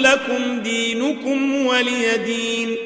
لكم دينكم ولي دين